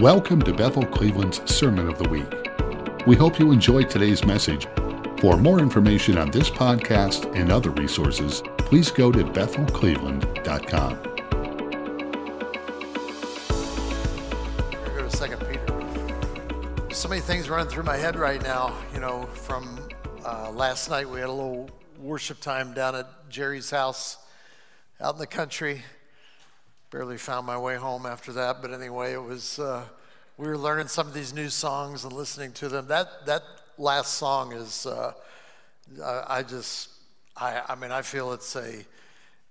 Welcome to Bethel Cleveland's Sermon of the Week. We hope you enjoyed today's message. For more information on this podcast and other resources, please go to bethelcleveland.com. Go to Second Peter. So many things running through my head right now. You know, from uh, last night we had a little worship time down at Jerry's house out in the country. Barely found my way home after that, but anyway, it was. Uh, we were learning some of these new songs and listening to them. That that last song is. Uh, I, I just. I. I mean, I feel it's a.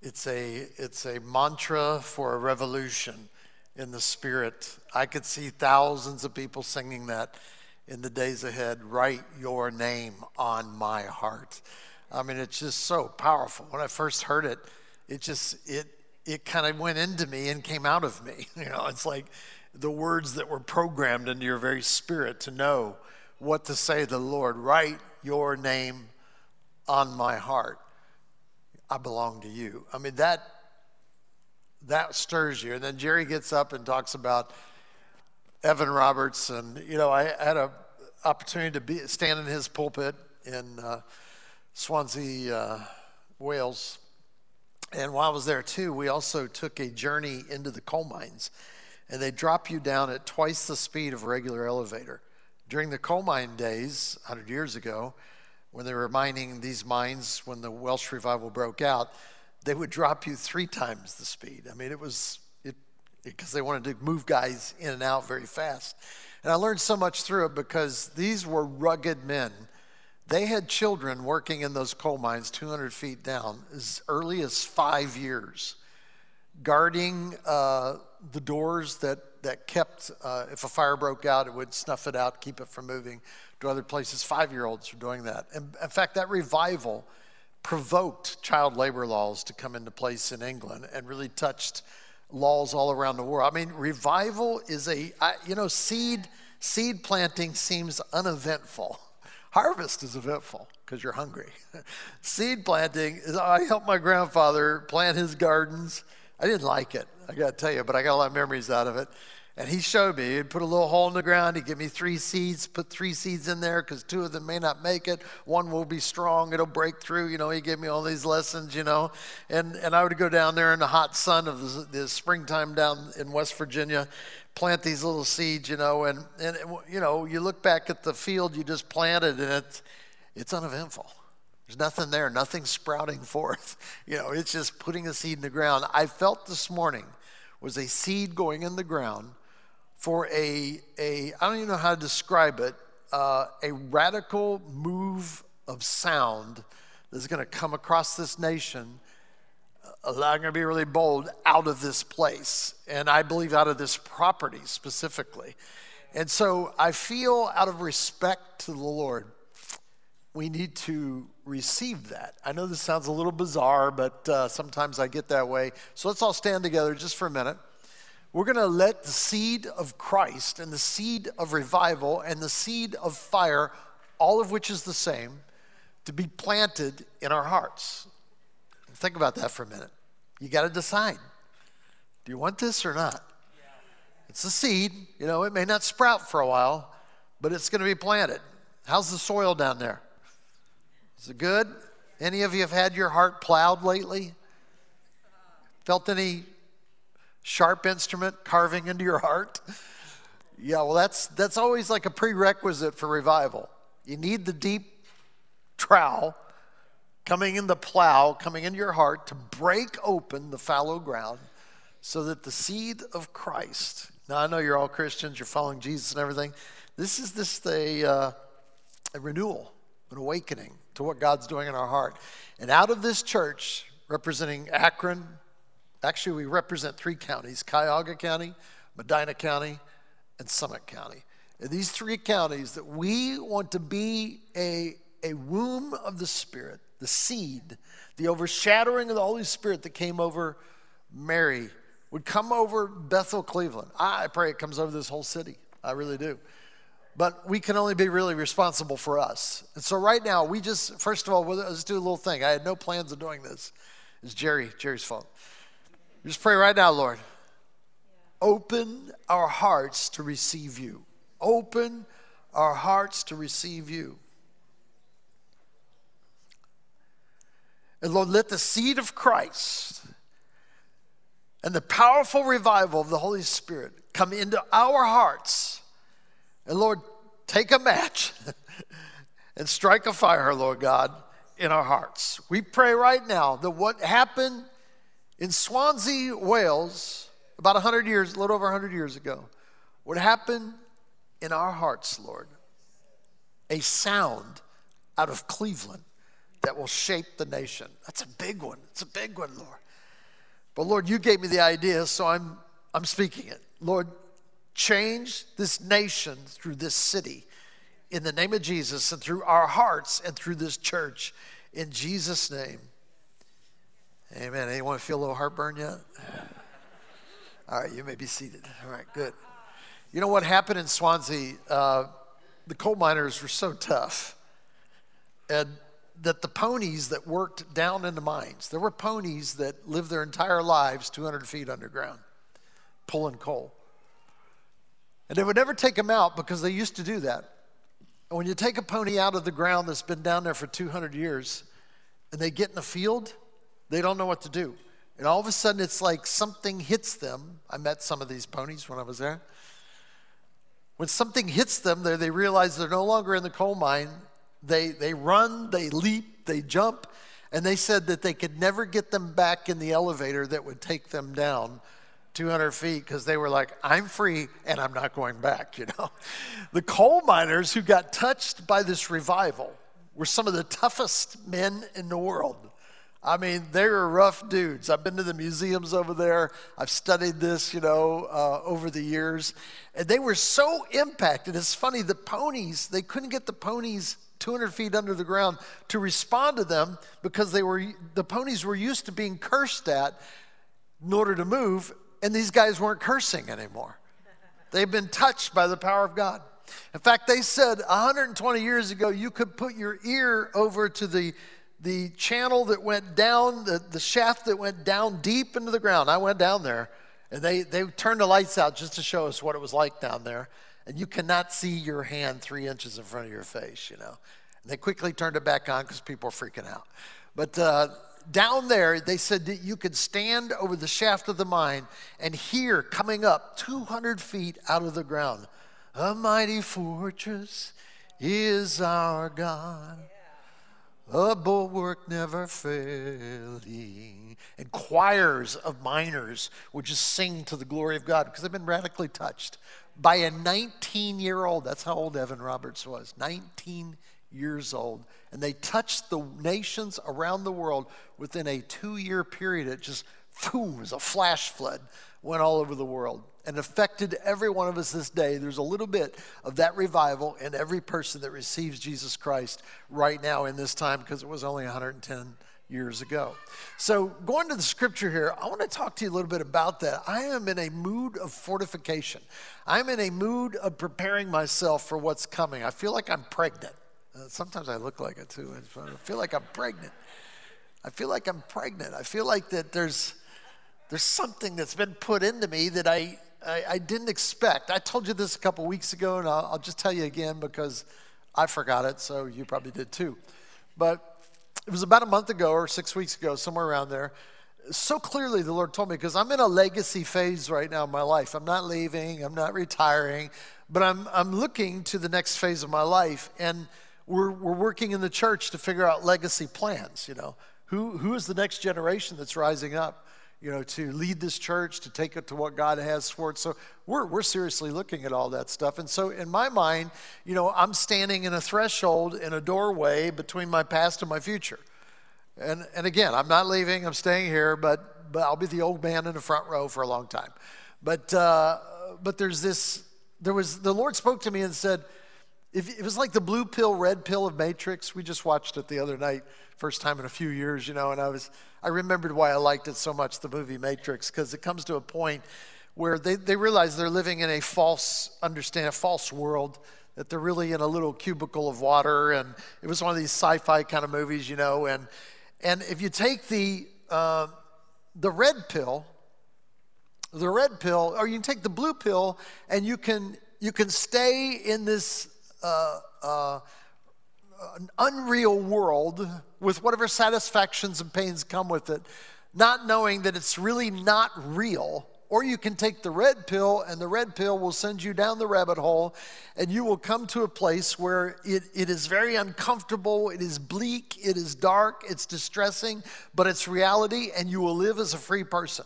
It's a. It's a mantra for a revolution in the spirit. I could see thousands of people singing that in the days ahead. Write your name on my heart. I mean, it's just so powerful. When I first heard it, it just it it kind of went into me and came out of me. You know, it's like the words that were programmed into your very spirit to know what to say to the Lord. Write your name on my heart. I belong to you. I mean, that that stirs you. And then Jerry gets up and talks about Evan Roberts, and you know, I had a opportunity to be stand in his pulpit in uh, Swansea, uh, Wales, and while I was there too, we also took a journey into the coal mines. And they drop you down at twice the speed of a regular elevator. During the coal mine days, 100 years ago, when they were mining these mines when the Welsh revival broke out, they would drop you three times the speed. I mean, it was because they wanted to move guys in and out very fast. And I learned so much through it because these were rugged men they had children working in those coal mines 200 feet down as early as five years, guarding uh, the doors that, that kept, uh, if a fire broke out, it would snuff it out, keep it from moving to other places. Five year olds were doing that. And in fact, that revival provoked child labor laws to come into place in England and really touched laws all around the world. I mean, revival is a, I, you know, seed, seed planting seems uneventful Harvest is eventful because you're hungry. Seed planting is, I helped my grandfather plant his gardens. I didn't like it, I got to tell you, but I got a lot of memories out of it. And he showed me, he'd put a little hole in the ground, he'd give me three seeds, put three seeds in there because two of them may not make it. One will be strong, it'll break through. You know, he gave me all these lessons, you know. And, and I would go down there in the hot sun of the, the springtime down in West Virginia plant these little seeds, you know, and, and you know, you look back at the field you just planted and it's, it's uneventful. There's nothing there, nothing sprouting forth. You know, it's just putting a seed in the ground. I felt this morning was a seed going in the ground for a, a I don't even know how to describe it, uh, a radical move of sound that's going to come across this nation I'm going to be really bold, out of this place. And I believe out of this property specifically. And so I feel out of respect to the Lord, we need to receive that. I know this sounds a little bizarre, but uh, sometimes I get that way. So let's all stand together just for a minute. We're going to let the seed of Christ and the seed of revival and the seed of fire, all of which is the same, to be planted in our hearts. Think about that for a minute. You got to decide do you want this or not? Yeah. It's a seed. You know, it may not sprout for a while, but it's going to be planted. How's the soil down there? Is it good? Any of you have had your heart plowed lately? Felt any sharp instrument carving into your heart? Yeah, well, that's, that's always like a prerequisite for revival. You need the deep trowel coming in the plow, coming into your heart to break open the fallow ground so that the seed of Christ. Now, I know you're all Christians, you're following Jesus and everything. This is this a, uh, a renewal, an awakening to what God's doing in our heart. And out of this church, representing Akron, actually, we represent three counties Cuyahoga County, Medina County, and Summit County. And these three counties that we want to be a, a womb of the Spirit the seed, the overshadowing of the Holy Spirit that came over Mary would come over Bethel, Cleveland. I pray it comes over this whole city. I really do. But we can only be really responsible for us. And so right now, we just, first of all, let's do a little thing. I had no plans of doing this. It's Jerry, Jerry's fault. Just pray right now, Lord. open our hearts to receive you. Open our hearts to receive you. And Lord, let the seed of Christ and the powerful revival of the Holy Spirit come into our hearts. And Lord, take a match and strike a fire, Lord God, in our hearts. We pray right now that what happened in Swansea, Wales, about 100 years, a little over 100 years ago, would happen in our hearts, Lord. A sound out of Cleveland that will shape the nation. That's a big one. It's a big one, Lord. But Lord, you gave me the idea, so I'm, I'm speaking it. Lord, change this nation through this city in the name of Jesus and through our hearts and through this church in Jesus' name. Amen. Anyone feel a little heartburn yet? All right, you may be seated. All right, good. You know what happened in Swansea? Uh, the coal miners were so tough. And that the ponies that worked down in the mines, there were ponies that lived their entire lives 200 feet underground, pulling coal. And they would never take them out because they used to do that. And when you take a pony out of the ground that's been down there for 200 years and they get in the field, they don't know what to do. And all of a sudden, it's like something hits them. I met some of these ponies when I was there. When something hits them, they realize they're no longer in the coal mine they, they run, they leap, they jump, and they said that they could never get them back in the elevator that would take them down 200 feet because they were like, I'm free and I'm not going back, you know. The coal miners who got touched by this revival were some of the toughest men in the world. I mean, they were rough dudes. I've been to the museums over there. I've studied this, you know, uh, over the years. And they were so impacted. It's funny, the ponies, they couldn't get the ponies 200 feet under the ground to respond to them because they were the ponies were used to being cursed at in order to move and these guys weren't cursing anymore. They've been touched by the power of god. In fact they said 120 years ago you could put your ear over to the the channel that went down the, the shaft that went down deep into the ground. I went down there and they, they turned the lights out just to show us what it was like down there and you cannot see your hand three inches in front of your face, you know. And they quickly turned it back on because people were freaking out. But uh, down there, they said that you could stand over the shaft of the mine and hear coming up 200 feet out of the ground, a mighty fortress is our God. A bulwark never failing. And choirs of miners would just sing to the glory of God because they've been radically touched by a 19 year old. That's how old Evan Roberts was 19 years old. And they touched the nations around the world within a two year period. It just, boom, was a flash flood, went all over the world and affected every one of us this day. There's a little bit of that revival in every person that receives Jesus Christ right now in this time because it was only 110 years ago. So, going to the scripture here, I want to talk to you a little bit about that. I am in a mood of fortification, I'm in a mood of preparing myself for what's coming. I feel like I'm pregnant. Uh, sometimes I look like it too. I feel like I'm pregnant. I feel like I'm pregnant. I feel like that there's there's something that's been put into me that I I, I didn't expect. I told you this a couple weeks ago, and I'll, I'll just tell you again because I forgot it, so you probably did too. But it was about a month ago or six weeks ago, somewhere around there. So clearly, the Lord told me because I'm in a legacy phase right now in my life. I'm not leaving, I'm not retiring, but I'm, I'm looking to the next phase of my life. And we're, we're working in the church to figure out legacy plans. You know, who, who is the next generation that's rising up? You know, to lead this church, to take it to what God has for it. So we're, we're seriously looking at all that stuff. And so in my mind, you know, I'm standing in a threshold, in a doorway between my past and my future. And, and again, I'm not leaving, I'm staying here, but, but I'll be the old man in the front row for a long time. But, uh, but there's this, there was, the Lord spoke to me and said, it was like the blue pill, red pill of Matrix. We just watched it the other night, first time in a few years, you know, and I was, I remembered why I liked it so much, the movie Matrix, because it comes to a point where they, they realize they're living in a false, understand, a false world, that they're really in a little cubicle of water. And it was one of these sci fi kind of movies, you know. And, and if you take the, uh, the red pill, the red pill, or you can take the blue pill, and you can you can stay in this uh, uh, an unreal world with whatever satisfactions and pains come with it, not knowing that it's really not real or you can take the red pill, and the red pill will send you down the rabbit hole, and you will come to a place where it, it is very uncomfortable, it is bleak, it is dark, it's distressing, but it's reality, and you will live as a free person.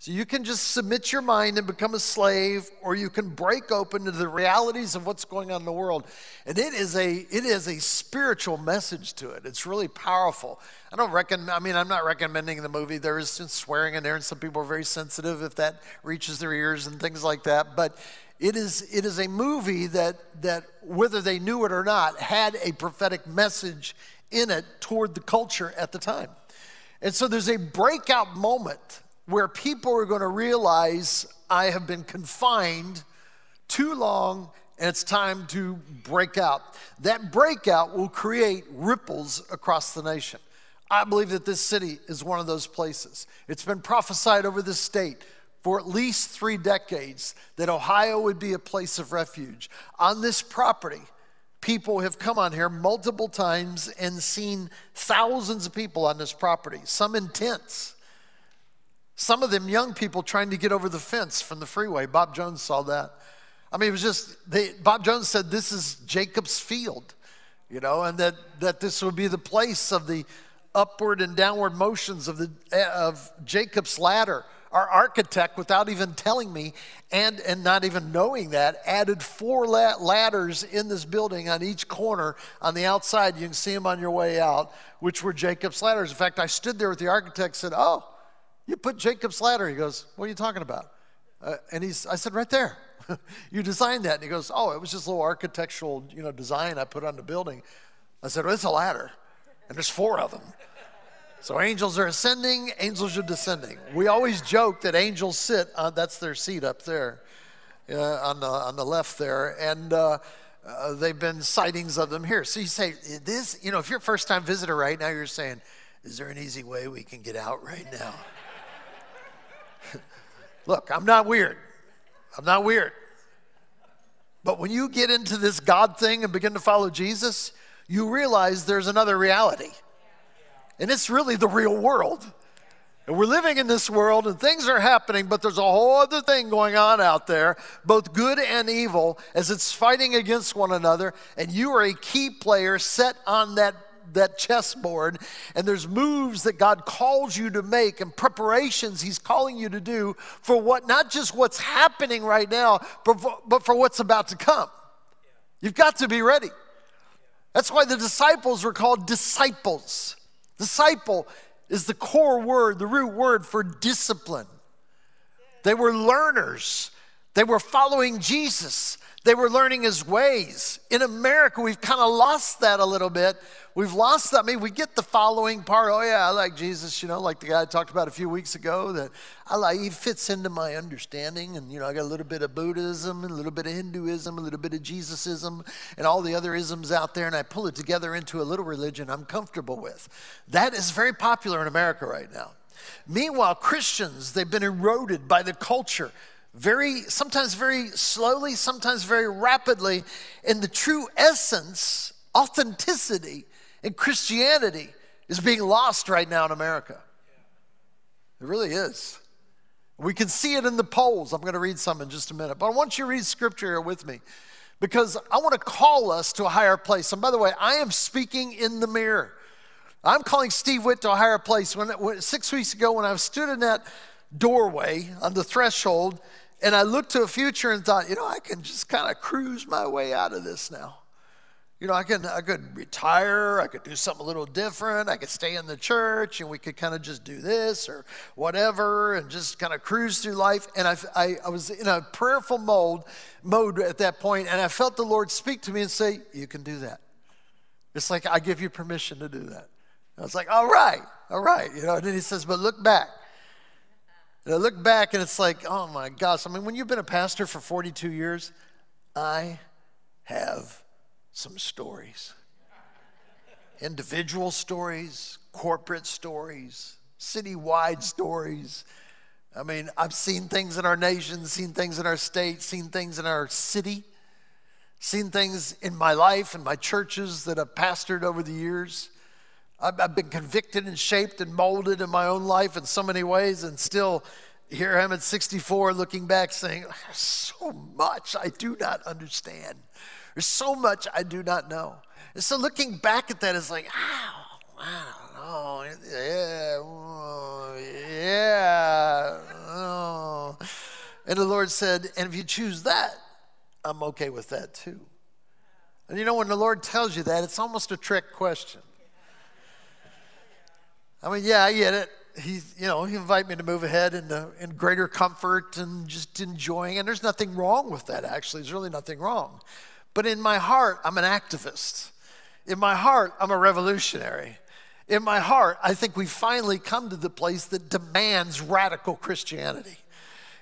So you can just submit your mind and become a slave, or you can break open to the realities of what's going on in the world. And it is a it is a spiritual message to it. It's really powerful. I don't recommend. I mean, I'm not recommending the movie. There is some swearing in there, and some people are very sensitive if that reaches their ears and things like that. But it is it is a movie that that whether they knew it or not had a prophetic message in it toward the culture at the time. And so there's a breakout moment where people are going to realize I have been confined too long and it's time to break out. That breakout will create ripples across the nation. I believe that this city is one of those places. It's been prophesied over this state for at least three decades that Ohio would be a place of refuge. On this property, people have come on here multiple times and seen thousands of people on this property, some in tents some of them young people trying to get over the fence from the freeway. Bob Jones saw that. I mean, it was just, they, Bob Jones said this is Jacob's field, you know, and that, that this would be the place of the upward and downward motions of, the, of Jacob's ladder. Our architect, without even telling me and, and not even knowing that, added four ladders in this building on each corner on the outside. You can see them on your way out, which were Jacob's ladders. In fact, I stood there with the architect and said, Oh, you put Jacob's ladder. He goes, What are you talking about? Uh, and he's, I said, Right there. you designed that. And he goes, Oh, it was just a little architectural you know, design I put on the building. I said, Well, it's a ladder, and there's four of them. So angels are ascending, angels are descending. We always joke that angels sit on, that's their seat up there uh, on, the, on the left there. And, uh, uh, they've been sightings of them here. So you say, this, you know, if you're a first time visitor right now, you're saying, is there an easy way we can get out right now? Look, I'm not weird. I'm not weird. But when you get into this God thing and begin to follow Jesus, you realize there's another reality. And it's really the real world. And we're living in this world and things are happening, but there's a whole other thing going on out there, both good and evil, as it's fighting against one another. And you are a key player set on that that chessboard and there's moves that God calls you to make and preparations he's calling you to do for what not just what's happening right now but for, but for what's about to come. You've got to be ready. That's why the disciples were called disciples. Disciple is the core word, the root word for discipline. They were learners. They were following Jesus. They were learning his ways. In America, we've kind of lost that a little bit. We've lost that. I mean, we get the following part. Oh, yeah, I like Jesus, you know, like the guy I talked about a few weeks ago, that I like, he fits into my understanding. And, you know, I got a little bit of Buddhism, and a little bit of Hinduism, a little bit of Jesusism, and all the other isms out there, and I pull it together into a little religion I'm comfortable with. That is very popular in America right now. Meanwhile, Christians, they've been eroded by the culture very, sometimes very slowly, sometimes very rapidly. And the true essence, authenticity in Christianity is being lost right now in America. It really is. We can see it in the polls. I'm going to read some in just a minute. But I want you to read scripture here with me because I want to call us to a higher place. And by the way, I am speaking in the mirror. I'm calling Steve Witt to a higher place. When, when six weeks ago, when I stood in that doorway on the threshold, and I looked to a future and thought, you know, I can just kind of cruise my way out of this now. You know, I can I could retire, I could do something a little different, I could stay in the church and we could kind of just do this or whatever and just kind of cruise through life. And I, I, I was in a prayerful mode mode at that point, and I felt the Lord speak to me and say, You can do that. It's like I give you permission to do that. I was like, all right, all right. You know, and then he says, but look back. And I look back and it's like, oh my gosh. I mean, when you've been a pastor for 42 years, I have some stories individual stories, corporate stories, citywide stories, I mean, I've seen things in our nation, seen things in our state, seen things in our city, seen things in my life and my churches that I've pastored over the years. I've, been convicted and shaped and molded in my own life in so many ways, and still here I am at 64 looking back saying, so much I do not understand. There's so much I do not know. And so looking back at that is like, oh, wow, oh, yeah, oh, yeah. Oh. And the Lord said, and if you choose that, I'm okay with that too. And you know, when the Lord tells you that, it's almost a trick question. I mean, yeah, I get it. He's, you know, he invite me to move ahead in, the, in greater comfort and just enjoying. And there's nothing wrong with that, actually. There's really nothing wrong. But in my heart, I'm an activist. In my heart, I'm a revolutionary. In my heart, I think we finally come to the place that demands radical Christianity.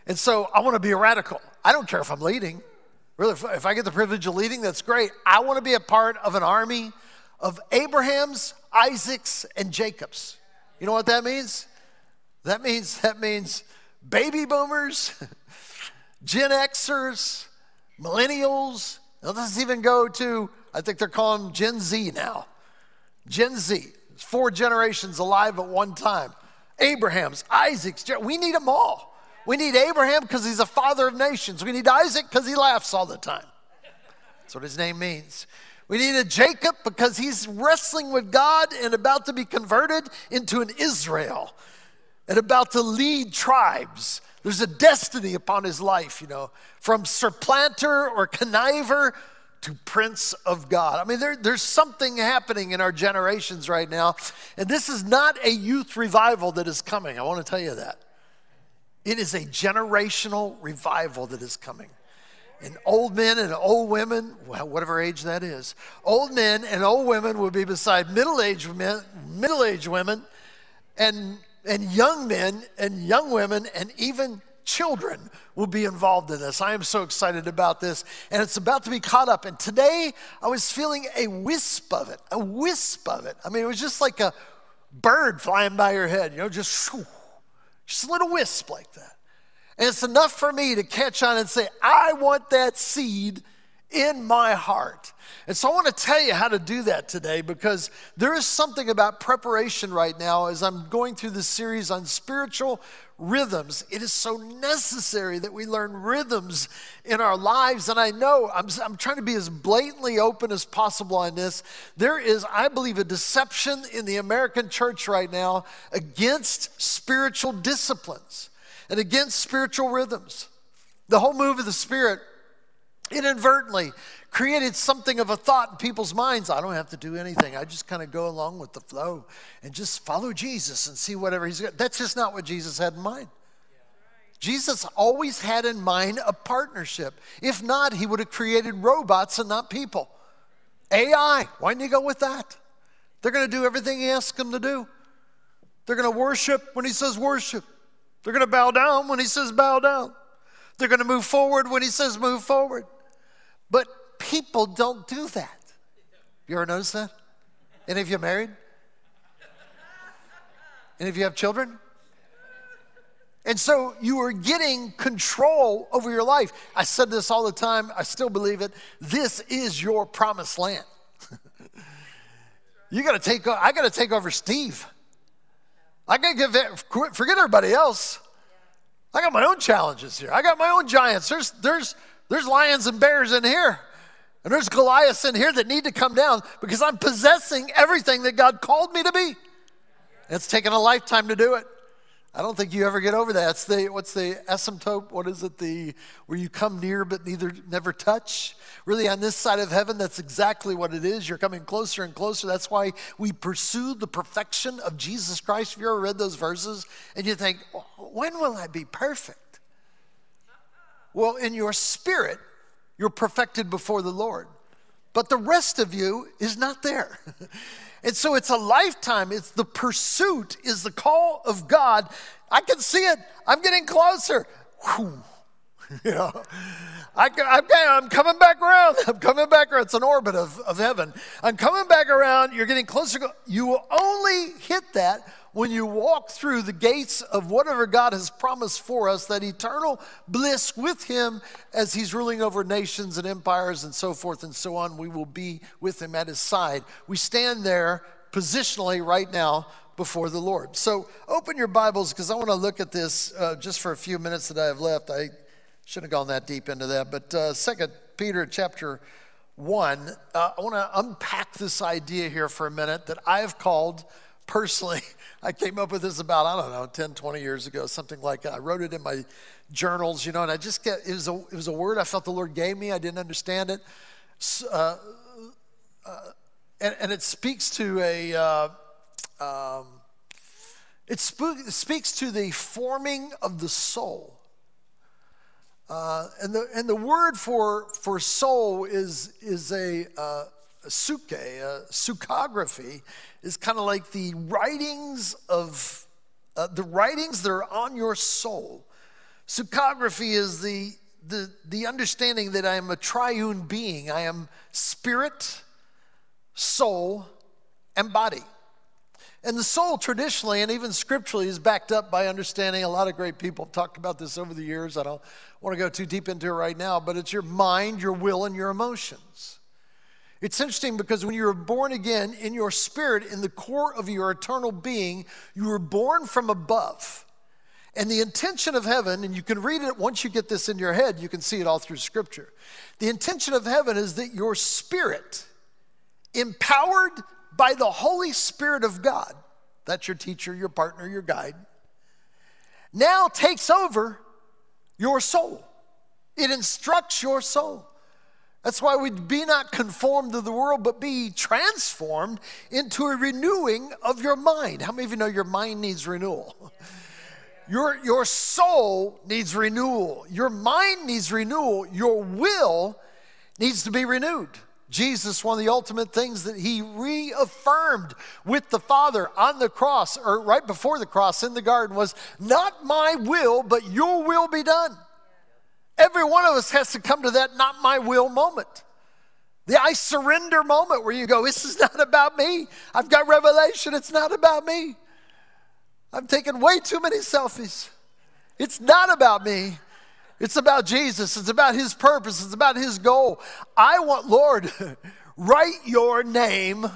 And so I want to be a radical. I don't care if I'm leading. Really, if I get the privilege of leading, that's great. I want to be a part of an army of Abraham's, Isaac's, and Jacob's. You know what that means? That means that means baby boomers, Gen Xers, millennials. Now let's even go to I think they're calling Gen Z now. Gen Z, four generations alive at one time. Abraham's, Isaac's, we need them all. We need Abraham because he's a father of nations. We need Isaac because he laughs all the time. That's what his name means. We need a Jacob because he's wrestling with God and about to be converted into an Israel and about to lead tribes. There's a destiny upon his life, you know, from supplanter or conniver to Prince of God. I mean, there, there's something happening in our generations right now, and this is not a youth revival that is coming. I want to tell you that. It is a generational revival that is coming and old men and old women, whatever age that is, old men and old women will be beside middle-aged men, middle-aged women, and and young men and young women and even children will be involved in this. I am so excited about this, and it's about to be caught up. And today I was feeling a wisp of it, a wisp of it. I mean, it was just like a bird flying by your head, you know, just, just a little wisp like that. And it's enough for me to catch on and say, I want that seed in my heart. And so I want to tell you how to do that today because there is something about preparation right now as I'm going through this series on spiritual rhythms. It is so necessary that we learn rhythms in our lives. And I know I'm, I'm trying to be as blatantly open as possible on this. There is, I believe, a deception in the American church right now against spiritual disciplines and against spiritual rhythms. The whole move of the Spirit inadvertently created something of a thought in people's minds. I don't have to do anything. I just kind of go along with the flow and just follow Jesus and see whatever he's got. That's just not what Jesus had in mind. Jesus always had in mind a partnership. If not, he would have created robots and not people. AI, why didn't he go with that? They're going to do everything he asks them to do. They're going to worship when he says worship. They're going to bow down when he says bow down. They're going to move forward when he says move forward. But people don't do that. You ever notice that? Any of you married? Any of you have children? And so you are getting control over your life. I said this all the time, I still believe it. This is your promised land. you got to take I got to take over Steve. I got to give it, forget everybody else. I got my own challenges here. I got my own giants. There's, there's, there's lions and bears in here. And there's Goliaths in here that need to come down because I'm possessing everything that God called me to be. It's taken a lifetime to do it. I don't think you ever get over that. It's the what's the asymptote? What is it? The where you come near but neither never touch. Really, on this side of heaven, that's exactly what it is. You're coming closer and closer. That's why we pursue the perfection of Jesus Christ. Have you ever read those verses and you think, when will I be perfect? Well, in your spirit, you're perfected before the Lord, but the rest of you is not there. And so it's a lifetime. It's the pursuit, is the call of God. I can see it. I'm getting closer. Whew. You know, I, am coming back around. I'm coming back around. It's an orbit of, of heaven. I'm coming back around. You're getting closer. You will only hit that when you walk through the gates of whatever God has promised for us, that eternal bliss with Him as He's ruling over nations and empires and so forth and so on, we will be with Him at His side. We stand there positionally right now before the Lord. So open your Bibles because I want to look at this uh, just for a few minutes that I have left. I shouldn't have gone that deep into that, but uh, Second Peter chapter one, uh, I want to unpack this idea here for a minute that I have called personally. I came up with this about, I don't know, 10, 20 years ago, something like that. I wrote it in my journals, you know, and I just get, it was a, it was a word I felt the Lord gave me. I didn't understand it. Uh, uh, and, and, it speaks to a, uh, um, it, sp- it speaks to the forming of the soul. Uh, and, the, and the word for, for soul is, is a, uh, a suke, a sucography, is kind of like the writings of uh, the writings that are on your soul. Sucography is the, the, the understanding that I am a triune being. I am spirit, soul, and body. And the soul, traditionally and even scripturally, is backed up by understanding. A lot of great people have talked about this over the years. I don't want to go too deep into it right now, but it's your mind, your will, and your emotions. It's interesting because when you were born again in your spirit, in the core of your eternal being, you were born from above. And the intention of heaven, and you can read it once you get this in your head, you can see it all through scripture. The intention of heaven is that your spirit, empowered by the Holy Spirit of God, that's your teacher, your partner, your guide, now takes over your soul. It instructs your soul. That's why we be not conformed to the world, but be transformed into a renewing of your mind. How many of you know your mind needs renewal? Your, your soul needs renewal. Your mind needs renewal. Your will needs to be renewed. Jesus, one of the ultimate things that he reaffirmed with the Father on the cross, or right before the cross in the garden, was not my will, but your will be done. Every one of us has to come to that not my will moment. The I surrender moment where you go, This is not about me. I've got revelation. It's not about me. I'm taking way too many selfies. It's not about me. It's about Jesus. It's about His purpose. It's about His goal. I want, Lord, write your name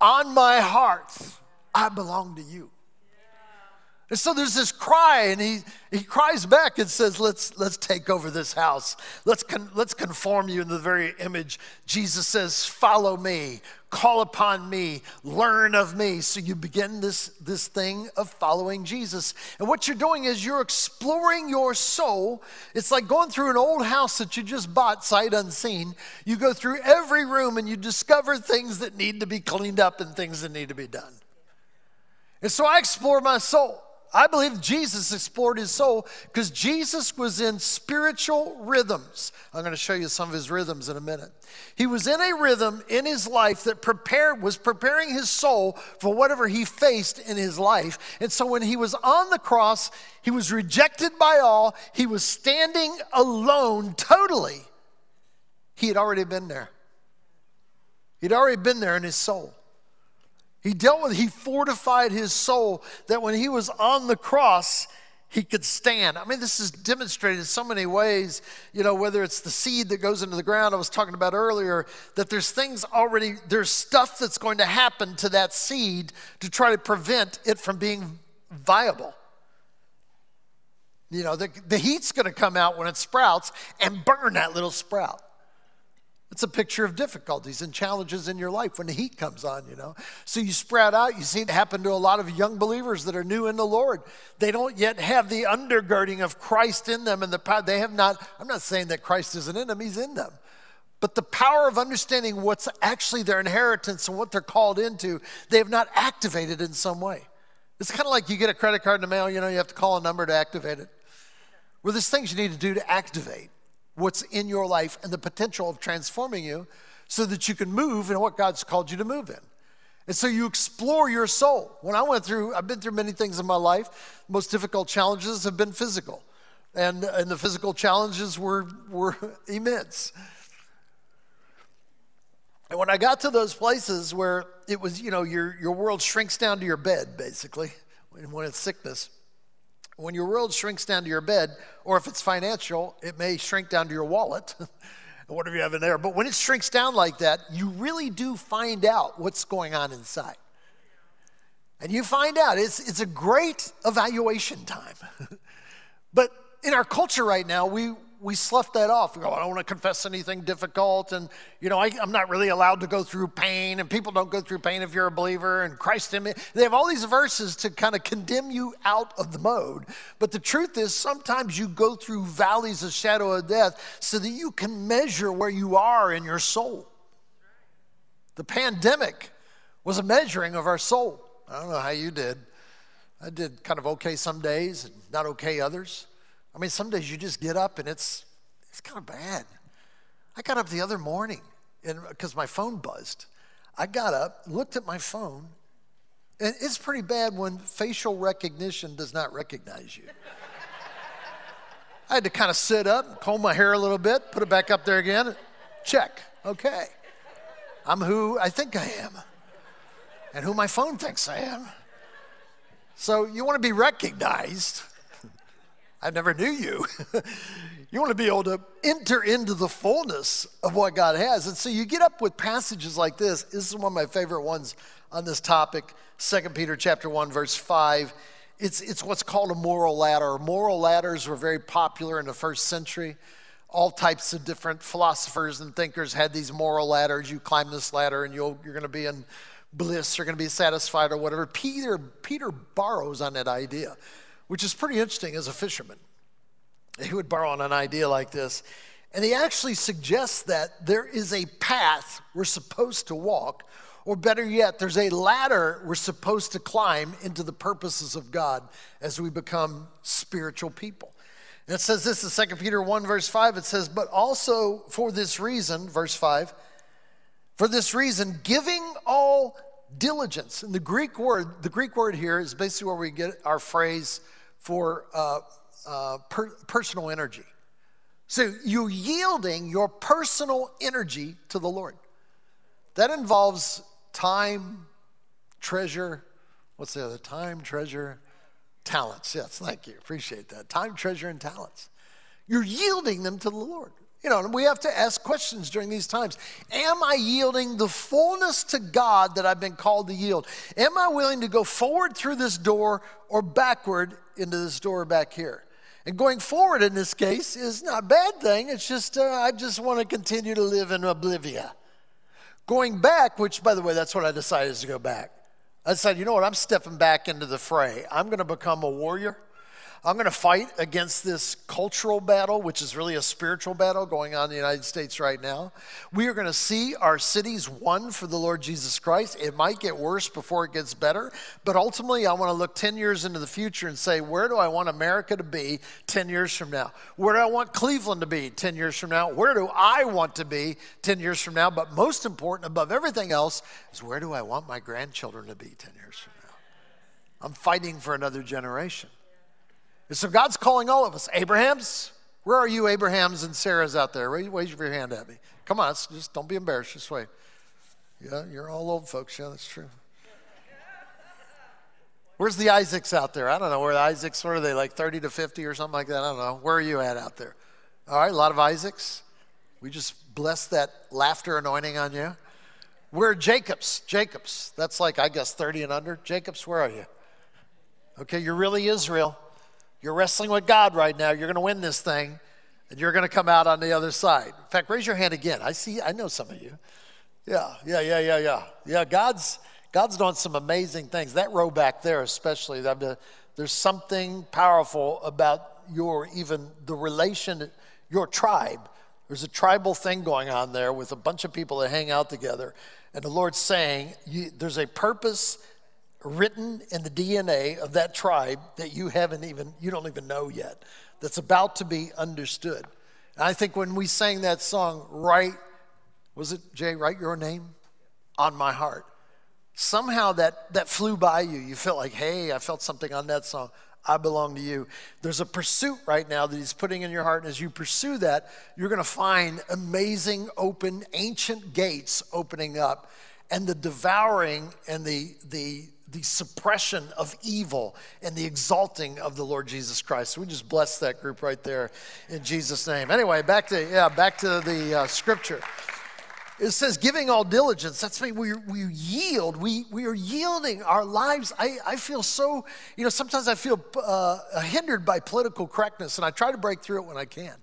on my heart. I belong to you. And so there's this cry, and he, he cries back and says, Let's, let's take over this house. Let's, con, let's conform you in the very image. Jesus says, Follow me, call upon me, learn of me. So you begin this, this thing of following Jesus. And what you're doing is you're exploring your soul. It's like going through an old house that you just bought sight unseen. You go through every room and you discover things that need to be cleaned up and things that need to be done. And so I explore my soul. I believe Jesus explored his soul because Jesus was in spiritual rhythms. I'm going to show you some of his rhythms in a minute. He was in a rhythm in his life that prepared was preparing his soul for whatever he faced in his life. And so when he was on the cross, he was rejected by all. He was standing alone totally. He had already been there. He'd already been there in his soul. He dealt with, he fortified his soul that when he was on the cross, he could stand. I mean, this is demonstrated in so many ways, you know, whether it's the seed that goes into the ground, I was talking about earlier, that there's things already, there's stuff that's going to happen to that seed to try to prevent it from being viable. You know, the, the heat's going to come out when it sprouts and burn that little sprout. It's a picture of difficulties and challenges in your life when the heat comes on, you know. So you sprout out. You see it happen to a lot of young believers that are new in the Lord. They don't yet have the undergirding of Christ in them and the power. They have not, I'm not saying that Christ isn't in them, He's in them. But the power of understanding what's actually their inheritance and what they're called into, they have not activated in some way. It's kind of like you get a credit card in the mail, you know, you have to call a number to activate it. Well, there's things you need to do to activate what's in your life and the potential of transforming you so that you can move in what God's called you to move in. And so you explore your soul. When I went through, I've been through many things in my life. Most difficult challenges have been physical. And, and the physical challenges were, were immense. And when I got to those places where it was, you know, your, your world shrinks down to your bed, basically, when it's sickness, when your world shrinks down to your bed, or if it's financial, it may shrink down to your wallet, whatever you have in there. But when it shrinks down like that, you really do find out what's going on inside. And you find out it's, it's a great evaluation time. but in our culture right now, we, we slough that off. We go, I don't want to confess anything difficult. And, you know, I, am not really allowed to go through pain. And people don't go through pain if you're a believer. And Christ in me. They have all these verses to kind of condemn you out of the mode. But the truth is, sometimes you go through valleys of shadow of death so that you can measure where you are in your soul. The pandemic was a measuring of our soul. I don't know how you did. I did kind of okay some days and not okay others. I mean, some days you just get up and it's, it's kind of bad. I got up the other morning because my phone buzzed. I got up, looked at my phone, and it's pretty bad when facial recognition does not recognize you. I had to kind of sit up, comb my hair a little bit, put it back up there again. Check. Okay. I'm who I think I am and who my phone thinks I am. So you want to be recognized. I never knew you. you want to be able to enter into the fullness of what God has. And so you get up with passages like this. This is one of my favorite ones on this topic, 2 Peter chapter 1, verse 5. It's, it's what's called a moral ladder. Moral ladders were very popular in the first century. All types of different philosophers and thinkers had these moral ladders. You climb this ladder and you'll, you're going to be in bliss, you're going to be satisfied or whatever. Peter, Peter borrows on that idea, which is pretty interesting as a fisherman. He would borrow on an idea like this. And he actually suggests that there is a path we're supposed to walk, or better yet, there's a ladder we're supposed to climb into the purposes of God as we become spiritual people. And it says this in 2 Peter 1, verse 5. It says, But also for this reason, verse 5, for this reason, giving all diligence. And the Greek word, the Greek word here is basically where we get our phrase for uh, uh, per, personal energy. So you're yielding your personal energy to the Lord. That involves time, treasure. What's the other? Time, treasure, talents. Yes, thank you. Appreciate that. Time, treasure, and talents. You're yielding them to the Lord. You know, we have to ask questions during these times. Am I yielding the fullness to God that I've been called to yield? Am I willing to go forward through this door or backward into this door back here? And going forward in this case is not a bad thing. It's just, uh, I just want to continue to live in oblivion. Going back, which, by the way, that's what I decided is to go back. I said, you know what, I'm stepping back into the fray. I'm going to become a warrior. I'm going to fight against this cultural battle, which is really a spiritual battle going on in the United States right now. We are going to see our cities won for the Lord Jesus Christ. It might get worse before it gets better, but ultimately, I want to look 10 years into the future and say, where do I want America to be 10 years from now? Where do I want Cleveland to be 10 years from now? Where do I want to be 10 years from now? But most important, above everything else, is where do I want my grandchildren to be 10 years from now? I'm fighting for another generation. And so God's calling all of us. Abraham's, where are you, Abraham's and Sarah's out there? Raise, raise your hand at me. Come on, just don't be embarrassed. Just wait. Yeah, you're all old folks. Yeah, that's true. Where's the Isaacs out there? I don't know where the Isaacs were. Are they like 30 to 50 or something like that? I don't know. Where are you at out there? All right, a lot of Isaacs. We just bless that laughter anointing on you. Where are Jacobs? Jacobs. That's like, I guess, 30 and under. Jacobs, where are you? Okay, you're really Israel. You're wrestling with God right now. You're going to win this thing, and you're going to come out on the other side. In fact, raise your hand again. I see, I know some of you. Yeah, yeah, yeah, yeah, yeah. Yeah, God's God's doing some amazing things. That row back there, especially, uh, there's something powerful about your even the relation, your tribe. There's a tribal thing going on there with a bunch of people that hang out together. And the Lord's saying, there's a purpose written in the DNA of that tribe that you haven't even, you don't even know yet, that's about to be understood. And I think when we sang that song, Write, was it Jay, Write Your Name on My Heart? Somehow that, that flew by you. You felt like, hey, I felt something on that song. I belong to you. There's a pursuit right now that he's putting in your heart. And as you pursue that, you're going to find amazing, open, ancient gates opening up and the devouring and the, the, the suppression of evil and the exalting of the Lord Jesus Christ. So we just bless that group right there in Jesus' name. Anyway, back to, yeah, back to the uh, scripture. It says, giving all diligence. That's me. We, we yield. We, we are yielding our lives. I, I feel so, you know, sometimes I feel uh, hindered by political correctness, and I try to break through it when I can.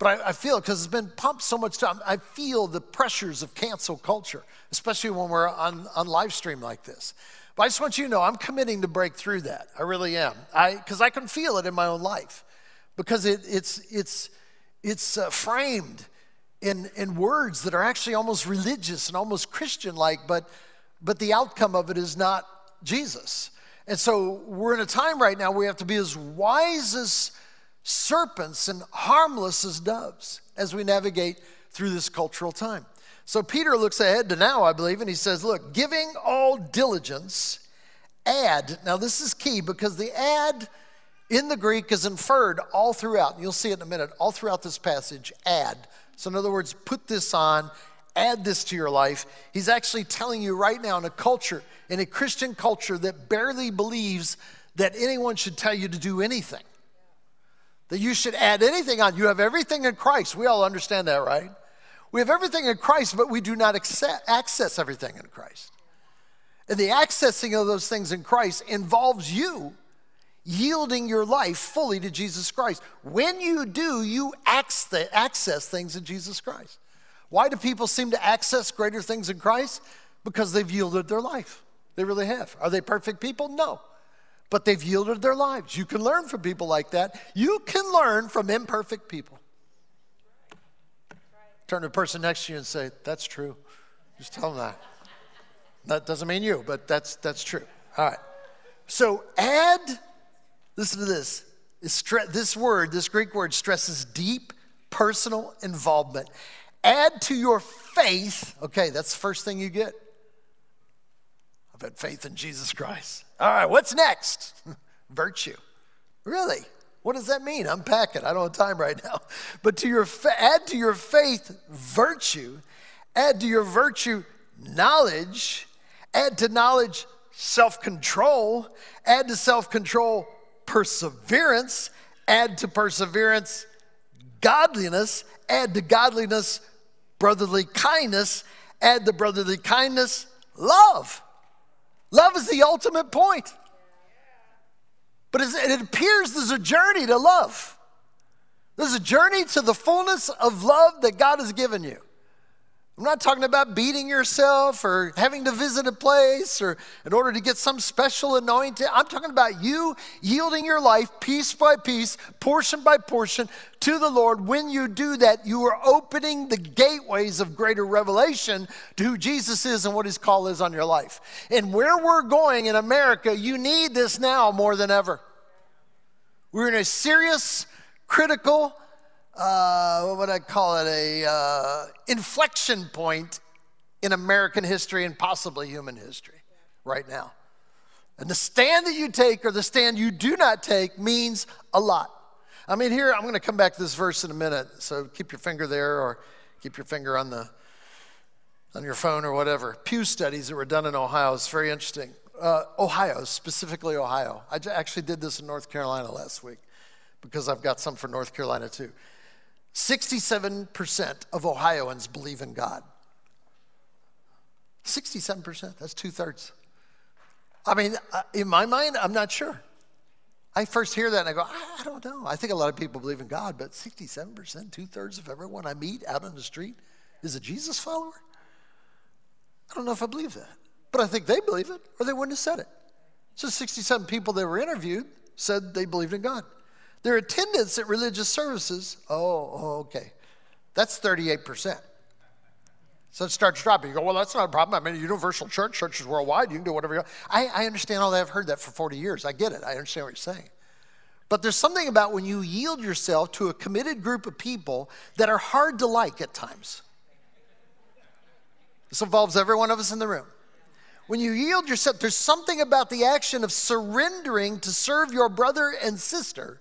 But I, I feel because it's been pumped so much time, I feel the pressures of cancel culture, especially when we're on, on live stream like this. I just want you to know I'm committing to break through that. I really am. Because I, I, can feel it in my own life. Because it, it's, it's, it's uh, framed in, in words that are actually almost religious and almost Christian like, but, but the outcome of it is not Jesus. And so we're in a time right now where we have to be as wise as serpents and harmless as doves as we navigate through this cultural time. So Peter looks ahead to now, I believe, and he says, Look, giving all diligence, add. Now, this is key because the add in the Greek is inferred all throughout. You'll see it in a minute, all throughout this passage, add. So, in other words, put this on, add this to your life. He's actually telling you right now in a culture, in a Christian culture that barely believes that anyone should tell you to do anything, that you should add anything on. You have everything in Christ. We all understand that, right? We have everything in Christ, but we do not access everything in Christ. And the accessing of those things in Christ involves you yielding your life fully to Jesus Christ. When you do, you access things in Jesus Christ. Why do people seem to access greater things in Christ? Because they've yielded their life. They really have. Are they perfect people? No. But they've yielded their lives. You can learn from people like that. You can learn from imperfect people. Turn to the person next to you and say, That's true. Just tell them that. That doesn't mean you, but that's, that's true. All right. So add Listen to this. This word, this Greek word, stresses deep personal involvement. Add to your faith, okay, that's the first thing you get. I've had faith in Jesus Christ. All right, what's next? Virtue. Really? What does that mean? I'm packing. I don't have time right now. But to your add to your faith virtue, add to your virtue knowledge, add to knowledge self-control, add to self-control perseverance, add to perseverance godliness, add to godliness brotherly kindness, add to brotherly kindness love. Love is the ultimate point. But it appears there's a journey to love. There's a journey to the fullness of love that God has given you. I'm not talking about beating yourself or having to visit a place or in order to get some special anointing. I'm talking about you yielding your life piece by piece, portion by portion to the Lord. When you do that, you are opening the gateways of greater revelation to who Jesus is and what his call is on your life. And where we're going in America, you need this now more than ever. We're in a serious, critical, uh, what would I call it, a uh, inflection point in American history and possibly human history right now. And the stand that you take or the stand you do not take means a lot. I mean, here, I'm going to come back to this verse in a minute, so keep your finger there or keep your finger on the on your phone or whatever. Pew studies that were done in Ohio is very interesting. Uh, Ohio, specifically Ohio. I actually did this in North Carolina last week because I've got some for North Carolina too. 67% of Ohioans believe in God. 67%, that's two thirds. I mean, uh, in my mind, I'm not sure. I first hear that and I go, I don't know. I think a lot of people believe in God, but 67%, two thirds of everyone I meet out on the street is a Jesus follower? I don't know if I believe that, but I think they believe it or they wouldn't have said it. So 67 people that were interviewed said they believed in God. Their attendance at religious services, oh, okay, that's 38%. So it starts dropping. You go, well, that's not a problem. I mean, universal church, churches worldwide, you can do whatever you want. I, I understand all that. I've heard that for 40 years. I get it. I understand what you're saying. But there's something about when you yield yourself to a committed group of people that are hard to like at times. This involves every one of us in the room. when you yield yourself, there's something about the action of surrendering to serve your brother and sister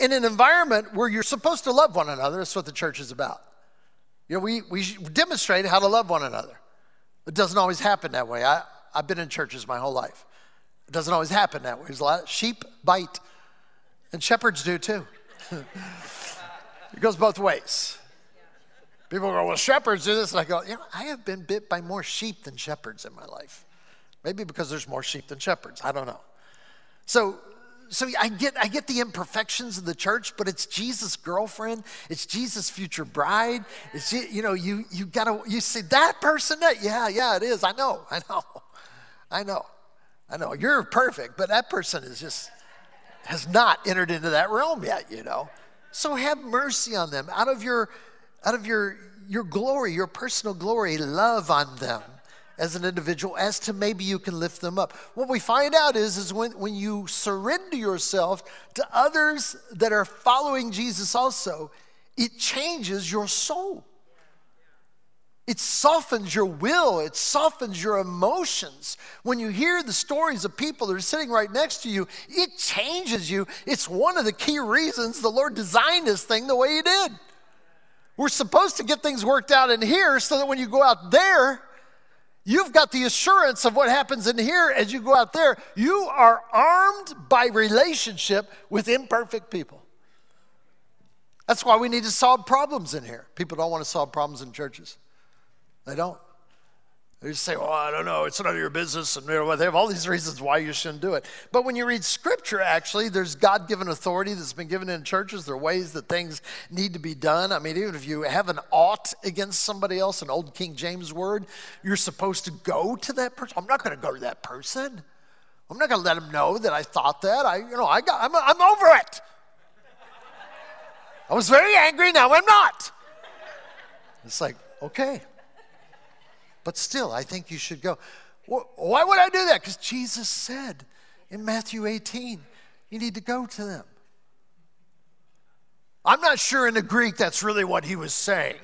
in an environment where you're supposed to love one another. That's what the church is about. You know, we, we demonstrate how to love one another. It doesn't always happen that way. I, I've been in churches my whole life. It doesn't always happen that way. There's a lot of sheep bite, and shepherds do too. it goes both ways. People go, well, shepherds do this. And I go, you know, I have been bit by more sheep than shepherds in my life. Maybe because there's more sheep than shepherds. I don't know. So so I get, I get the imperfections of the church, but it's Jesus' girlfriend. It's Jesus' future bride. It's, you know, you, you gotta, you say, that person, that, yeah, yeah, it is. I know, I know, I know, I know. You're perfect, but that person is just, has not entered into that realm yet, you know. So have mercy on them. Out of your, out of your, your glory, your personal glory, love on them as an individual as to maybe you can lift them up. What we find out is, is when, when you surrender yourself to others that are following Jesus also, it changes your soul. It softens your will, it softens your emotions. When you hear the stories of people that are sitting right next to you, it changes you. It's one of the key reasons the Lord designed this thing the way He did. We're supposed to get things worked out in here so that when you go out there, You've got the assurance of what happens in here as you go out there. You are armed by relationship with imperfect people. That's why we need to solve problems in here. People don't want to solve problems in churches, they don't. They say, well, I don't know, it's none of your business. And they have all these reasons why you shouldn't do it. But when you read scripture, actually, there's God given authority that's been given in churches. There are ways that things need to be done. I mean, even if you have an ought against somebody else, an old King James word, you're supposed to go to that person. I'm not going to go to that person. I'm not going to let him know that I thought that. I, you know, I got, I'm, I'm over it. I was very angry, now I'm not. It's like, okay. But still, I think you should go. Why would I do that? Because Jesus said in Matthew 18, you need to go to them. I'm not sure in the Greek that's really what he was saying.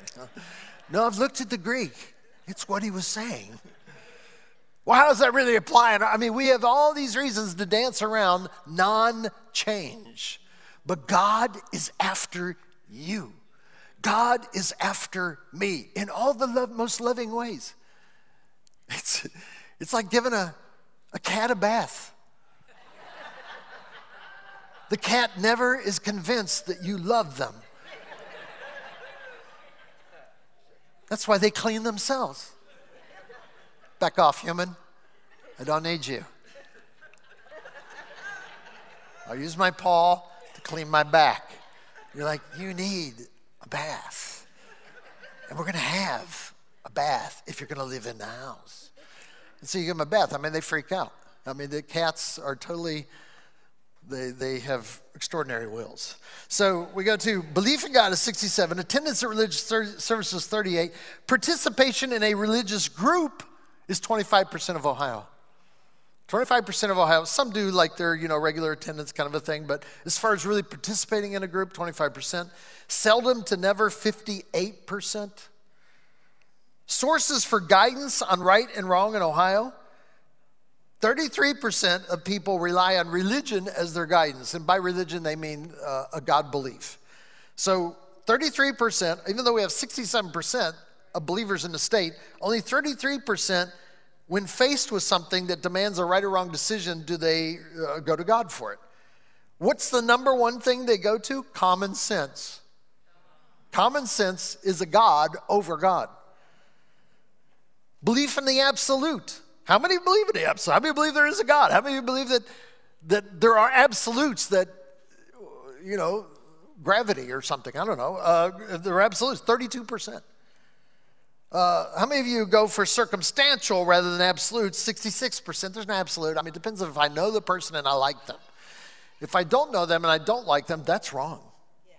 No, I've looked at the Greek. It's what he was saying. Well, how does that really apply? I mean, we have all these reasons to dance around non change, but God is after you. God is after me in all the love, most loving ways. It's, it's like giving a, a cat a bath. The cat never is convinced that you love them. That's why they clean themselves. Back off, human. I don't need you. I'll use my paw to clean my back. You're like, you need a bath. And we're going to have a bath if you're going to live in the house. And so you give them a bath. I mean, they freak out. I mean, the cats are totally, they, they have extraordinary wills. So we go to belief in God is 67, attendance at religious services 38, participation in a religious group is 25% of Ohio. 25% of Ohio, some do like their, you know, regular attendance kind of a thing, but as far as really participating in a group, 25%. Seldom to never, 58%. Sources for guidance on right and wrong in Ohio 33% of people rely on religion as their guidance. And by religion, they mean uh, a God belief. So 33%, even though we have 67% of believers in the state, only 33%, when faced with something that demands a right or wrong decision, do they uh, go to God for it. What's the number one thing they go to? Common sense. Common sense is a God over God. Belief in the absolute. How many believe in the absolute? How many believe there is a God? How many believe that, that there are absolutes that, you know, gravity or something? I don't know. Uh, there are absolutes, 32%. Uh, how many of you go for circumstantial rather than absolute? 66%. There's an absolute. I mean, it depends on if I know the person and I like them. If I don't know them and I don't like them, that's wrong. Yeah.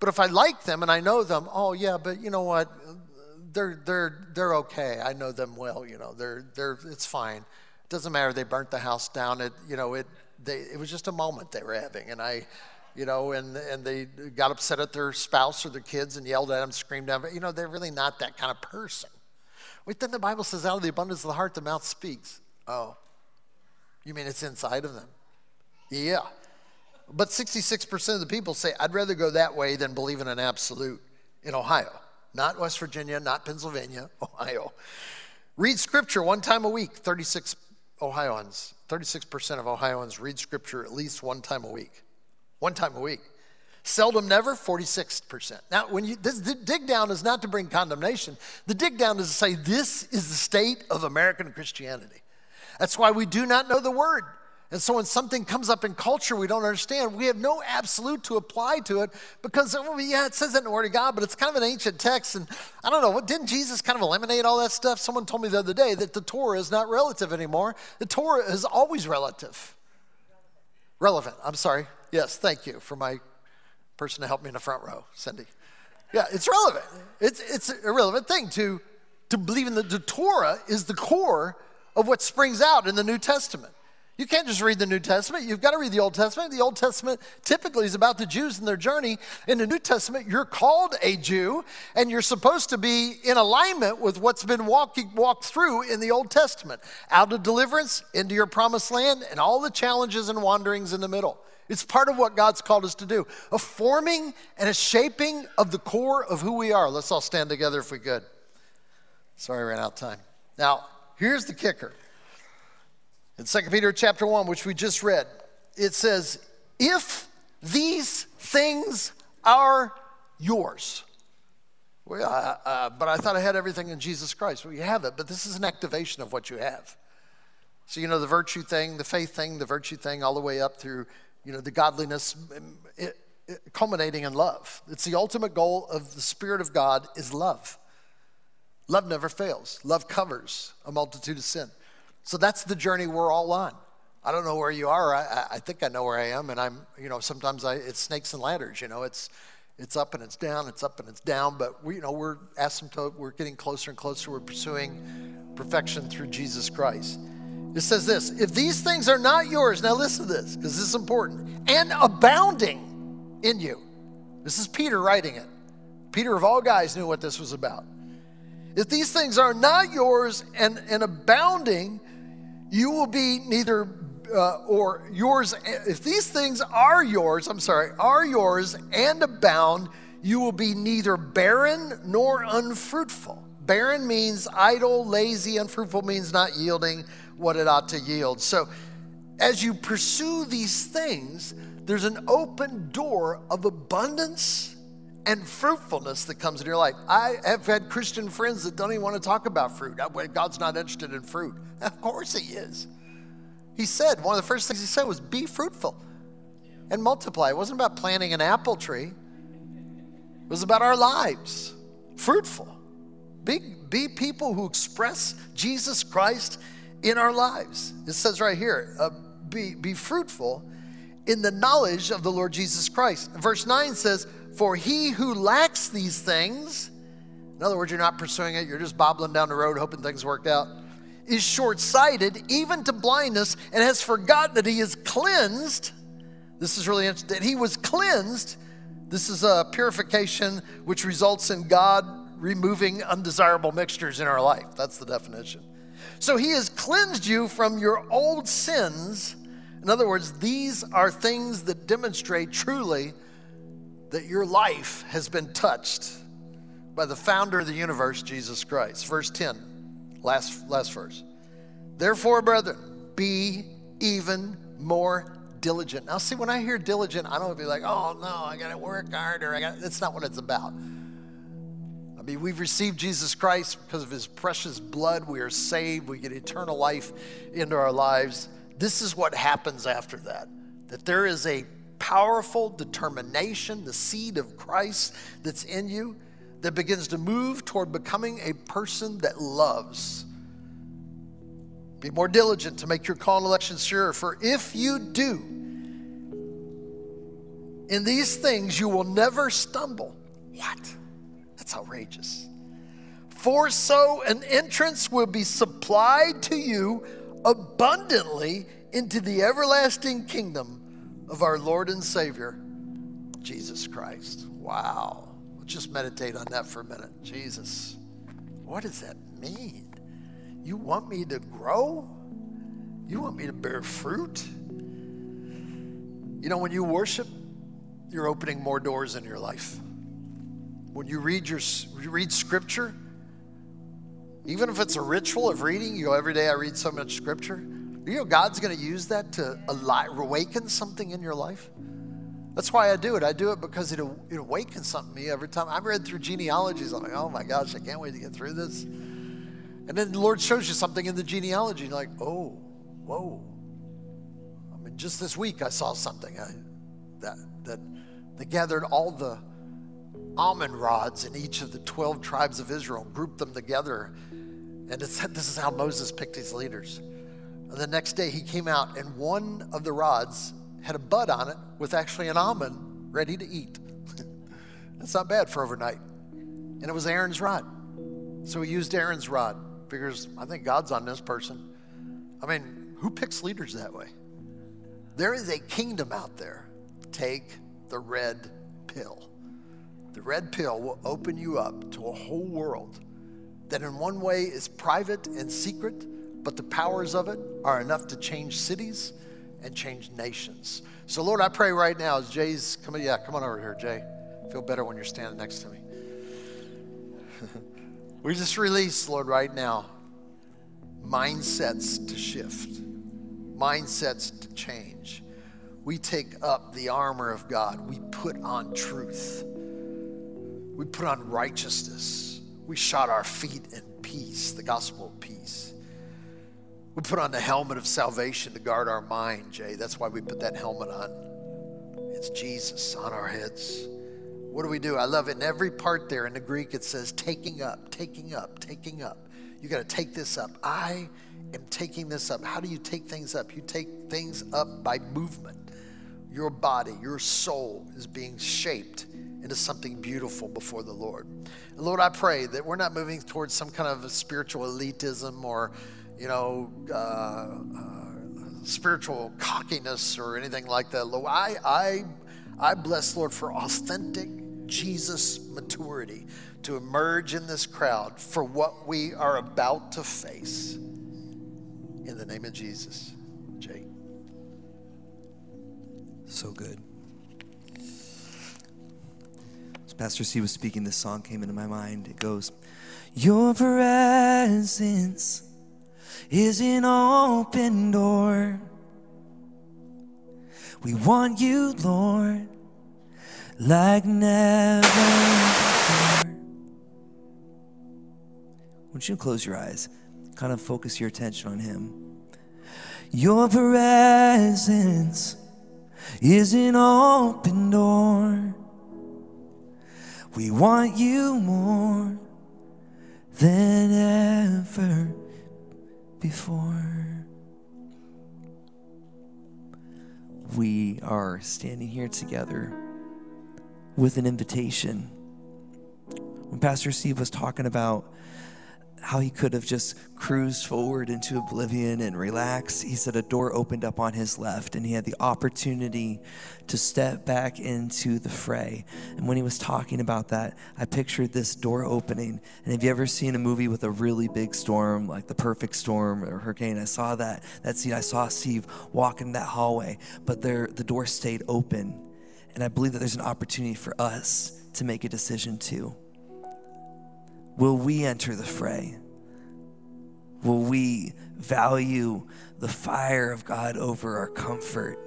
But if I like them and I know them, oh, yeah, but you know what? They're, they're, they're okay. I know them well, you know, they're, they're, it's fine. It doesn't matter. They burnt the house down. It, you know, it, they, it was just a moment they were having. And I, you know, and, and they got upset at their spouse or their kids and yelled at them, screamed at them. You know, they're really not that kind of person. Wait, then the Bible says, out of the abundance of the heart, the mouth speaks. Oh, you mean it's inside of them? Yeah. But 66% of the people say, I'd rather go that way than believe in an absolute in Ohio. Not West Virginia, not Pennsylvania, Ohio. Read scripture one time a week. 36 Ohioans, 36% of Ohioans read scripture at least one time a week. One time a week. Seldom never, 46%. Now, when you, this, the dig down is not to bring condemnation. The dig down is to say this is the state of American Christianity. That's why we do not know the word. And so when something comes up in culture we don't understand, we have no absolute to apply to it because, well, yeah, it says it in the Word of God, but it's kind of an ancient text. And I don't know, what, didn't Jesus kind of eliminate all that stuff? Someone told me the other day that the Torah is not relative anymore. The Torah is always relative. Relevant, I'm sorry. Yes, thank you for my person to help me in the front row, Cindy. Yeah, it's relevant. It's, it's a relevant thing to, to believe in the, the Torah is the core of what springs out in the New Testament. You can't just read the New Testament. You've got to read the Old Testament. The Old Testament typically is about the Jews and their journey. In the New Testament, you're called a Jew, and you're supposed to be in alignment with what's been walking, walked through in the Old Testament out of deliverance into your promised land and all the challenges and wanderings in the middle. It's part of what God's called us to do a forming and a shaping of the core of who we are. Let's all stand together if we could. Sorry, I ran out of time. Now, here's the kicker in 2 Peter chapter 1, which we just read, it says, If these things are yours. Well, uh, uh, but I thought I had everything in Jesus Christ. Well, you have it, but this is an activation of what you have. So, you know, the virtue thing, the faith thing, the virtue thing, all the way up through, you know, the godliness, it, it, culminating in love. It's the ultimate goal of the Spirit of God is love. Love never fails. Love covers a multitude of sin. So that's the journey we're all on. I don't know where you are. I, I think I know where I am, and I'm, you know, sometimes I, it's snakes and ladders. You know, it's it's up and it's down, it's up and it's down. But we, you know, we're asymptote. We're getting closer and closer. We're pursuing perfection through Jesus Christ. It says this: If these things are not yours, now listen to this because this is important, and abounding in you. This is Peter writing it. Peter of all guys knew what this was about. If these things are not yours and, and abounding, you will be neither uh, or yours if these things are yours i'm sorry are yours and abound you will be neither barren nor unfruitful. Barren means idle lazy unfruitful means not yielding what it ought to yield. So as you pursue these things there's an open door of abundance and fruitfulness that comes in your life. I have had Christian friends that don't even want to talk about fruit. God's not interested in fruit. Of course, He is. He said, one of the first things He said was, Be fruitful and multiply. It wasn't about planting an apple tree, it was about our lives. Fruitful. Be, be people who express Jesus Christ in our lives. It says right here, uh, be, be fruitful in the knowledge of the Lord Jesus Christ. Verse 9 says, For he who lacks these things, in other words, you're not pursuing it, you're just bobbling down the road hoping things work out, is short sighted, even to blindness, and has forgotten that he is cleansed. This is really interesting, that he was cleansed. This is a purification which results in God removing undesirable mixtures in our life. That's the definition. So he has cleansed you from your old sins in other words, these are things that demonstrate truly that your life has been touched by the founder of the universe, Jesus Christ. Verse 10, last, last verse. Therefore, brethren, be even more diligent. Now, see, when I hear diligent, I don't be like, oh no, I got to work harder. I got. That's not what it's about. I mean, we've received Jesus Christ because of His precious blood. We are saved. We get eternal life into our lives. This is what happens after that that there is a powerful determination, the seed of Christ that's in you, that begins to move toward becoming a person that loves. Be more diligent to make your call and election sure, for if you do, in these things you will never stumble. What? That's outrageous. For so an entrance will be supplied to you abundantly into the everlasting kingdom of our Lord and Savior, Jesus Christ. Wow. Let's just meditate on that for a minute. Jesus, what does that mean? You want me to grow? You want me to bear fruit? You know, when you worship, you're opening more doors in your life. When you read your you read scripture, even if it's a ritual of reading, you go every day I read so much scripture. You know God's going to use that to awaken something in your life. That's why I do it. I do it because it, it awakens something in me every time. I read through genealogies. I'm like, oh my gosh, I can't wait to get through this. And then the Lord shows you something in the genealogy. You're like, oh, whoa. I mean, just this week I saw something I, that, that they gathered all the almond rods in each of the 12 tribes of Israel, grouped them together. And it said this is how Moses picked his leaders. The next day he came out, and one of the rods had a bud on it with actually an almond ready to eat. That's not bad for overnight. And it was Aaron's rod. So he used Aaron's rod. Figures, I think God's on this person. I mean, who picks leaders that way? There is a kingdom out there. Take the red pill. The red pill will open you up to a whole world that, in one way, is private and secret, but the powers of it are enough to change cities and change nations. So, Lord, I pray right now as Jay's coming. Yeah, come on over here, Jay. Feel better when you're standing next to me. we just release, Lord, right now, mindsets to shift, mindsets to change. We take up the armor of God, we put on truth, we put on righteousness, we shod our feet in peace, the gospel of peace. We put on the helmet of salvation to guard our mind, Jay. That's why we put that helmet on. It's Jesus on our heads. What do we do? I love it. In every part there in the Greek, it says taking up, taking up, taking up. You got to take this up. I am taking this up. How do you take things up? You take things up by movement. Your body, your soul is being shaped into something beautiful before the Lord. And Lord, I pray that we're not moving towards some kind of spiritual elitism or you know, uh, uh, spiritual cockiness or anything like that. I, I, I bless Lord for authentic Jesus maturity to emerge in this crowd for what we are about to face. In the name of Jesus. Jay. So good. As Pastor C was speaking, this song came into my mind. It goes, Your presence is an open door. We want you, Lord, like never before. Won't you close your eyes? Kind of focus your attention on Him. Your presence is an open door. We want you more than ever before. We are standing here together with an invitation. When Pastor Steve was talking about how he could have just cruised forward into oblivion and relaxed. He said a door opened up on his left and he had the opportunity to step back into the fray. And when he was talking about that, I pictured this door opening. And have you ever seen a movie with a really big storm, like the perfect storm or hurricane? I saw that, that scene. I saw Steve walk in that hallway, but there, the door stayed open. And I believe that there's an opportunity for us to make a decision too. Will we enter the fray? Will we value the fire of God over our comfort?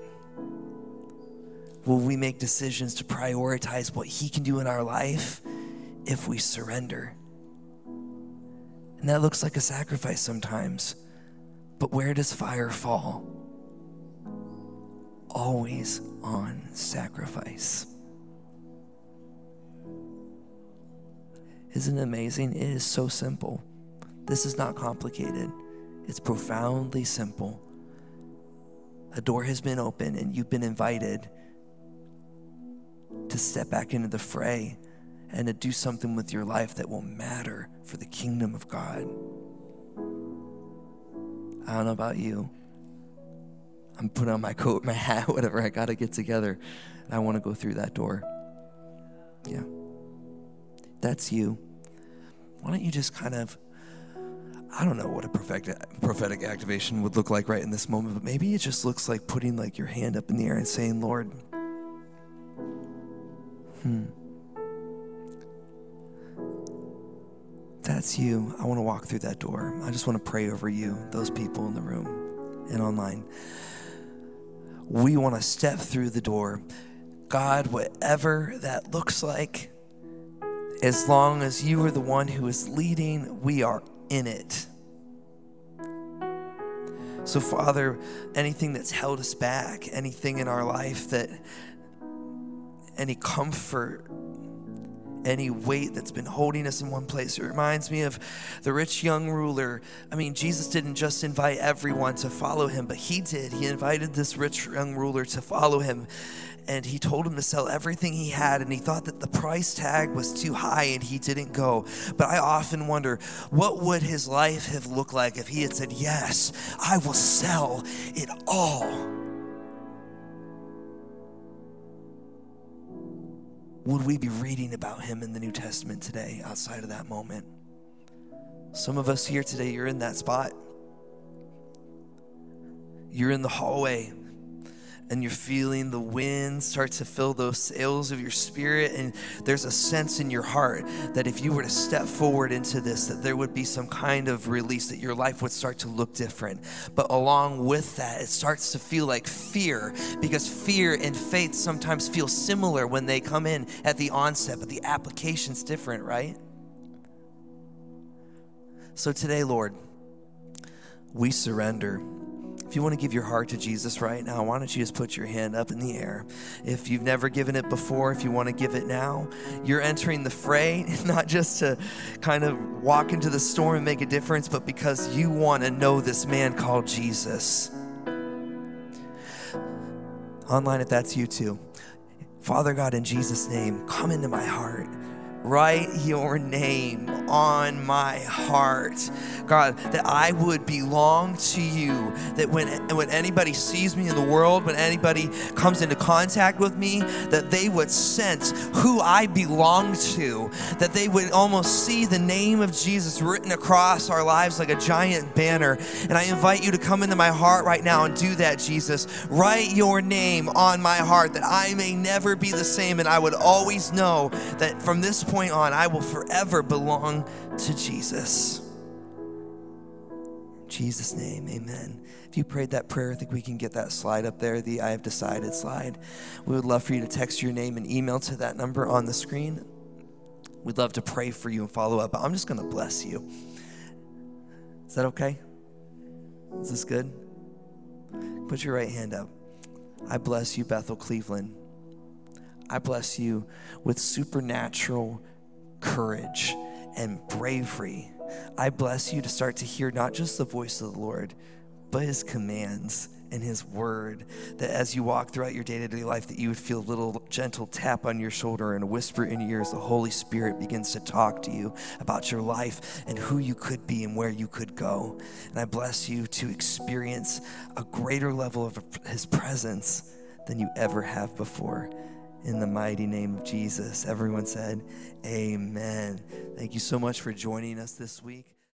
Will we make decisions to prioritize what He can do in our life if we surrender? And that looks like a sacrifice sometimes. But where does fire fall? Always on sacrifice. Isn't it amazing? It is so simple. This is not complicated, it's profoundly simple. A door has been opened, and you've been invited to step back into the fray and to do something with your life that will matter for the kingdom of God. I don't know about you. I'm putting on my coat, my hat, whatever. I got to get together. And I want to go through that door. Yeah. That's you why don't you just kind of I don't know what a prophetic, prophetic activation would look like right in this moment, but maybe it just looks like putting like your hand up in the air and saying, Lord, hmm. That's you. I want to walk through that door. I just want to pray over you, those people in the room and online. We want to step through the door. God, whatever that looks like, as long as you are the one who is leading, we are in it. So, Father, anything that's held us back, anything in our life that, any comfort, any weight that's been holding us in one place. It reminds me of the rich young ruler. I mean, Jesus didn't just invite everyone to follow him, but he did. He invited this rich young ruler to follow him and he told him to sell everything he had and he thought that the price tag was too high and he didn't go. But i often wonder what would his life have looked like if he had said yes i will sell it all would we be reading about him in the new testament today outside of that moment? Some of us here today you're in that spot. You're in the hallway and you're feeling the wind start to fill those sails of your spirit and there's a sense in your heart that if you were to step forward into this that there would be some kind of release that your life would start to look different. But along with that it starts to feel like fear because fear and faith sometimes feel similar when they come in at the onset but the application's different right? So today lord we surrender if you want to give your heart to Jesus right now, why don't you just put your hand up in the air? If you've never given it before, if you want to give it now, you're entering the fray, not just to kind of walk into the storm and make a difference, but because you want to know this man called Jesus. Online, if that's you too. Father God, in Jesus' name, come into my heart. Write your name on my heart. God, that I would belong to you. That when, when anybody sees me in the world, when anybody comes into contact with me, that they would sense who I belong to. That they would almost see the name of Jesus written across our lives like a giant banner. And I invite you to come into my heart right now and do that, Jesus. Write your name on my heart that I may never be the same and I would always know that from this point on, I will forever belong to Jesus. Jesus' name, amen. If you prayed that prayer, I think we can get that slide up there, the I have decided slide. We would love for you to text your name and email to that number on the screen. We'd love to pray for you and follow up. But I'm just going to bless you. Is that okay? Is this good? Put your right hand up. I bless you, Bethel Cleveland. I bless you with supernatural courage and bravery. I bless you to start to hear not just the voice of the Lord, but his commands and his word that as you walk throughout your day-to-day life that you would feel a little gentle tap on your shoulder and a whisper in your ears the holy spirit begins to talk to you about your life and who you could be and where you could go. And i bless you to experience a greater level of his presence than you ever have before in the mighty name of Jesus. Everyone said, Amen. Thank you so much for joining us this week.